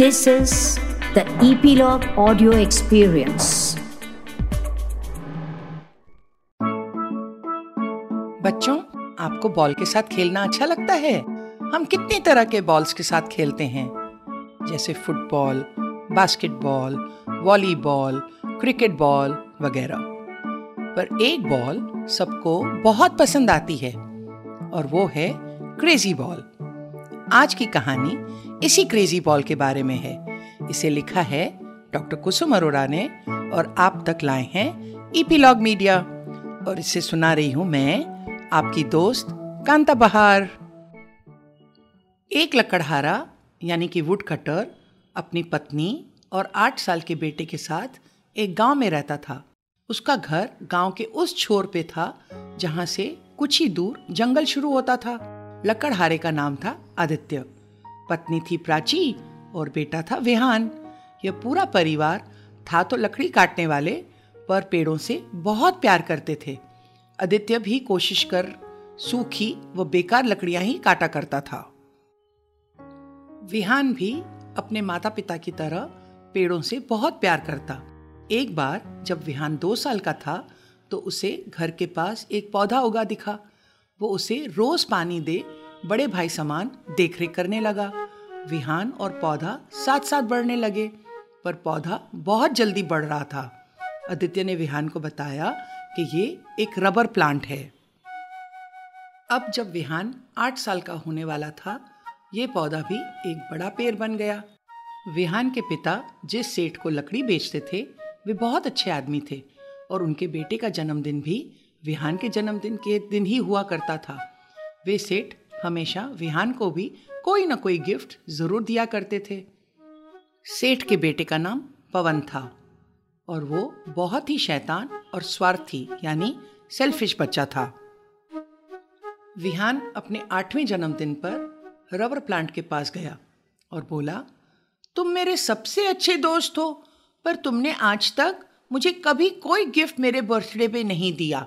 This is the Epilogue Audio Experience. बच्चों, आपको ball के साथ खेलना अच्छा लगता है? हम कितनी तरह के बॉल्स के साथ खेलते हैं? जैसे football basketball volleyball cricket ball वगैरह। पर एक बॉल सबको बहुत पसंद आती है, और वो है क्रेजी बॉल आज की कहानी इसी क्रेजी बॉल के बारे में है। इसे लिखा है डॉक्टर कुसुम अरोड़ा ने और आप तक लाए हैं ईपीलॉग मीडिया और इसे सुना रही हूँ मैं आपकी दोस्त कांता बहार। एक लकड़हारा, यानी कि वुड कटर अपनी पत्नी और आठ साल के बेटे के साथ एक गाँव में रहता था। उसका घर गाँव के उस छोर पे था, जहाँ से कुछ ही दूर जंगल शुरू होता था। लकड़हारे का नाम था आदित्य। पत्नी थी प्राची और बेटा था विहान। यह पूरा परिवार था तो लकड़ी काटने वाले, पर पेड़ों से बहुत प्यार करते थे। आदित्य भी कोशिश कर सूखी व बेकार लकड़ियाँ ही काटा करता था। विहान भी अपने माता पिता की तरह पेड़ों से बहुत प्यार करता। एक बार जब विहान दो साल का था तो उसे घर के पास एक पौधा उगा दिखा। वो उसे रोज पानी दे बड़े भाई समान देखरेख करने लगा। विहान और पौधा साथ साथ बढ़ने लगे, पर पौधा बहुत जल्दी बढ़ रहा था। आदित्य ने विहान को बताया कि ये एक रबर प्लांट है। अब जब विहान आठ साल का होने वाला था, ये पौधा भी एक बड़ा पेड़ बन गया। विहान के पिता जिस सेठ को लकड़ी बेचते थे, वे बहुत अच्छे आदमी थे और उनके बेटे का जन्मदिन भी विहान के जन्मदिन के दिन ही हुआ करता था। वे सेठ हमेशा विहान को भी कोई ना कोई गिफ्ट ज़रूर दिया करते थे। सेठ के बेटे का नाम पवन था और वो बहुत ही शैतान और स्वार्थी, यानी सेल्फिश बच्चा था। विहान अपने आठवें जन्मदिन पर रबर प्लांट के पास गया और बोला, तुम मेरे सबसे अच्छे दोस्त हो, पर तुमने आज तक मुझे कभी कोई गिफ्ट मेरे बर्थडे पे नहीं दिया।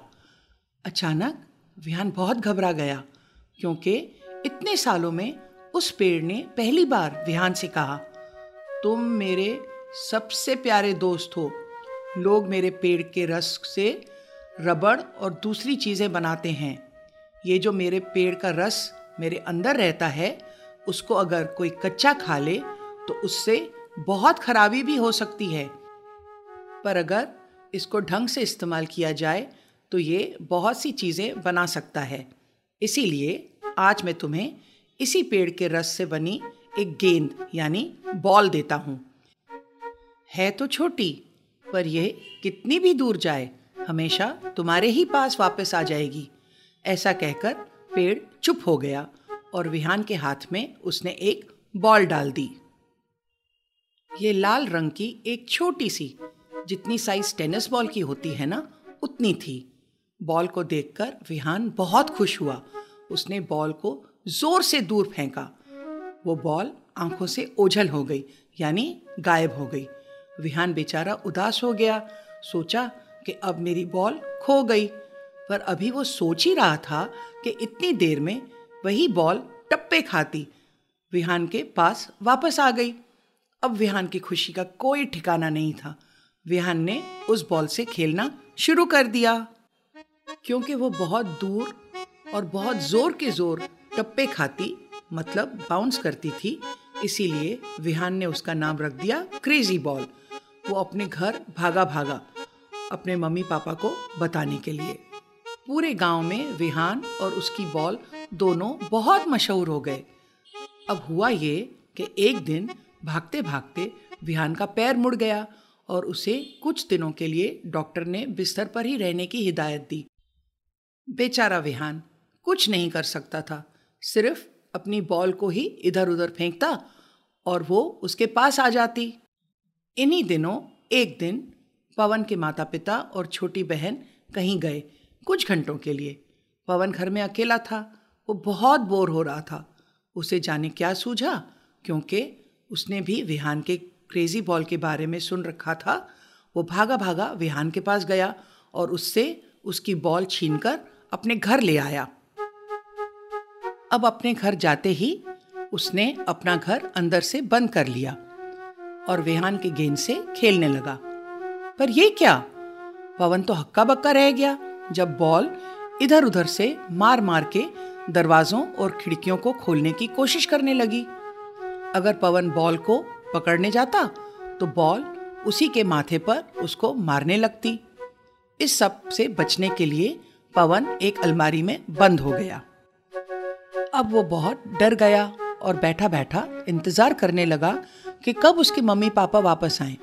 अचानक विहान बहुत घबरा गया क्योंकि इतने सालों में उस पेड़ ने पहली बार विहान से कहा, तुम मेरे सबसे प्यारे दोस्त हो। लोग मेरे पेड़ के रस से रबड़ और दूसरी चीज़ें बनाते हैं। ये जो मेरे पेड़ का रस मेरे अंदर रहता है, उसको अगर कोई कच्चा खा ले तो उससे बहुत खराबी भी हो सकती है। पर अगर इसको ढंग से इस्तेमाल किया जाए तो ये बहुत सी चीज़ें बना सकता है। इसीलिए आज मैं तुम्हें इसी पेड़ के रस से बनी एक गेंद, यानी बॉल देता हूँ। है तो छोटी, पर यह कितनी भी दूर जाए, हमेशा तुम्हारे ही पास वापस आ जाएगी। ऐसा कहकर पेड़ चुप हो गया और विहान के हाथ में उसने एक बॉल डाल दी। ये लाल रंग की एक छोटी सी, जितनी साइज़ टेनिस बॉल की होती है ना, उतनी थी। बॉल को देखकर विहान बहुत खुश हुआ। उसने बॉल को ज़ोर से दूर फेंका। वो बॉल आँखों से ओझल हो गई, यानी गायब हो गई। विहान बेचारा उदास हो गया। सोचा कि अब मेरी बॉल खो गई, पर अभी वो सोच ही रहा था कि इतनी देर में वही बॉल टप्पे खाती। विहान के पास वापस आ गई। अब विहान की खुशी का कोई ठिकाना नहीं था। विहान ने उस बॉल से खेलना शुरू कर दिया। क्योंकि वो बहुत दूर और बहुत ज़ोर के ज़ोर टप्पे खाती मतलब बाउंस करती थी, इसीलिए विहान ने उसका नाम रख दिया क्रेजी बॉल वो अपने घर भागा भागा, अपने मम्मी पापा को बताने के लिए। पूरे गाँव में विहान और उसकी बॉल दोनों बहुत मशहूर हो गए। अब हुआ ये कि एक दिन भागते भागते विहान का पैर मुड़ गया और उसे कुछ दिनों के लिए डॉक्टर ने बिस्तर पर ही रहने की हिदायत दी। बेचारा विहान कुछ नहीं कर सकता था। सिर्फ़ अपनी बॉल को ही इधर उधर फेंकता और वो उसके पास आ जाती। इन्हीं दिनों एक दिन पवन के माता पिता और छोटी बहन कहीं गए कुछ घंटों के लिए। पवन घर में अकेला था, वो बहुत बोर हो रहा था। उसे जाने क्या सूझा? क्योंकि उसने भी विहान के क्रेजी बॉल के बारे में सुन रखा था। वो भागा भागा विहान के पास गया और उससे उसकी बॉल छीनकर अपने घर ले आया। अब अपने घर जाते ही उसने अपना घर अंदर से बंद कर लिया और विहान के गेंद से खेलने लगा। पर ये क्या? पवन तो हक्का बक्का रह गया जब बॉल इधर उधर से मार मार के दरवाजों और खिड़कियों को खोलने की कोशिश करने लगी। अगर पवन बॉल को पकड़ने जाता तो बॉल उसी के माथे पर उसको मारने लगती। इस सबसे बचने के लिए पवन एक अलमारी में बंद हो गया। अब वो बहुत डर गया और बैठा बैठा इंतज़ार करने लगा कि कब उसके मम्मी पापा वापस आए।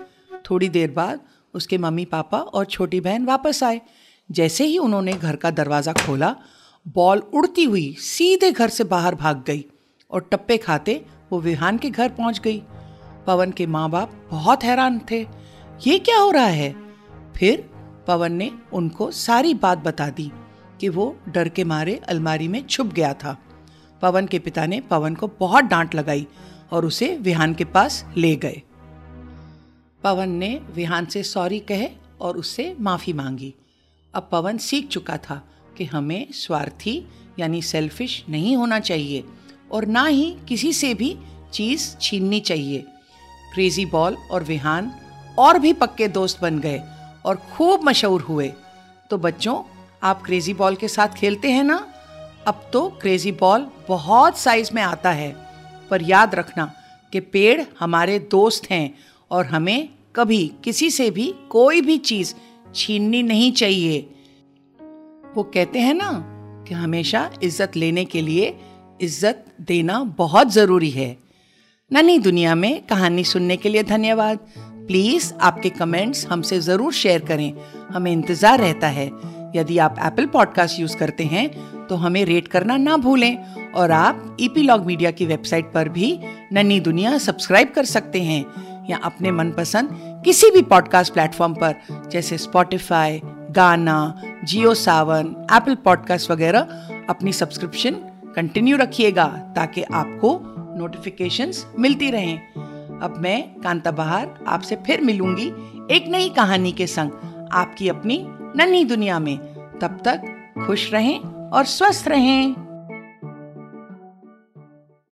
थोड़ी देर बाद उसके मम्मी पापा और छोटी बहन वापस आए। जैसे ही उन्होंने घर का दरवाज़ा खोला, बॉल उड़ती हुई सीधे घर से बाहर भाग गई और टप्पे खाते वो विहान के घर पहुँच गई। पवन के माँ बाप बहुत हैरान थे। ये क्या हो रहा है? फिर पवन ने उनको सारी बात बता दी कि वो डर के मारे अलमारी में छुप गया था। पवन के पिता ने पवन को बहुत डांट लगाई और उसे विहान के पास ले गए। पवन ने विहान से सॉरी कहे और उससे माफ़ी मांगी। अब पवन सीख चुका था कि हमें स्वार्थी यानी सेल्फिश नहीं होना चाहिए और ना ही किसी से भी चीज़ छीननी चाहिए। क्रेजी बॉल और विहान और भी पक्के दोस्त बन गए और खूब मशहूर हुए। तो बच्चों, आप क्रेजी बॉल के साथ खेलते हैं ना? अब तो क्रेजी बॉल बहुत साइज़ में आता है। पर याद रखना कि पेड़ हमारे दोस्त हैं और हमें कभी किसी से भी कोई भी चीज़ छीननी नहीं चाहिए। वो कहते हैं ना कि हमेशा इज़्ज़त लेने के लिए इज़्ज़त देना बहुत ज़रूरी है। नन्ही दुनिया में कहानी सुनने के लिए धन्यवाद। प्लीज़ आपके कमेंट्स हमसे ज़रूर शेयर करें। हमें इंतज़ार रहता है। यदि आप एप्पल पॉडकास्ट यूज़ करते हैं तो हमें रेट करना ना भूलें और आप ईपीलॉग मीडिया की वेबसाइट पर भी नन्ही दुनिया सब्सक्राइब कर सकते हैं या अपने मनपसंद किसी भी पॉडकास्ट प्लेटफॉर्म पर, जैसे स्पॉटिफाई गाना जियो सावन एप्पल पॉडकास्ट वगैरह, अपनी सब्सक्रिप्शन कंटिन्यू रखिएगा ताकि आपको नोटिफिकेशंस मिलती रहें। अब मैं कांता बहार आपसे फिर मिलूँगी एक नई कहानी के संग आपकी अपनी नन्ही दुनिया में। तब तक खुश रहें और स्वस्थ रहें।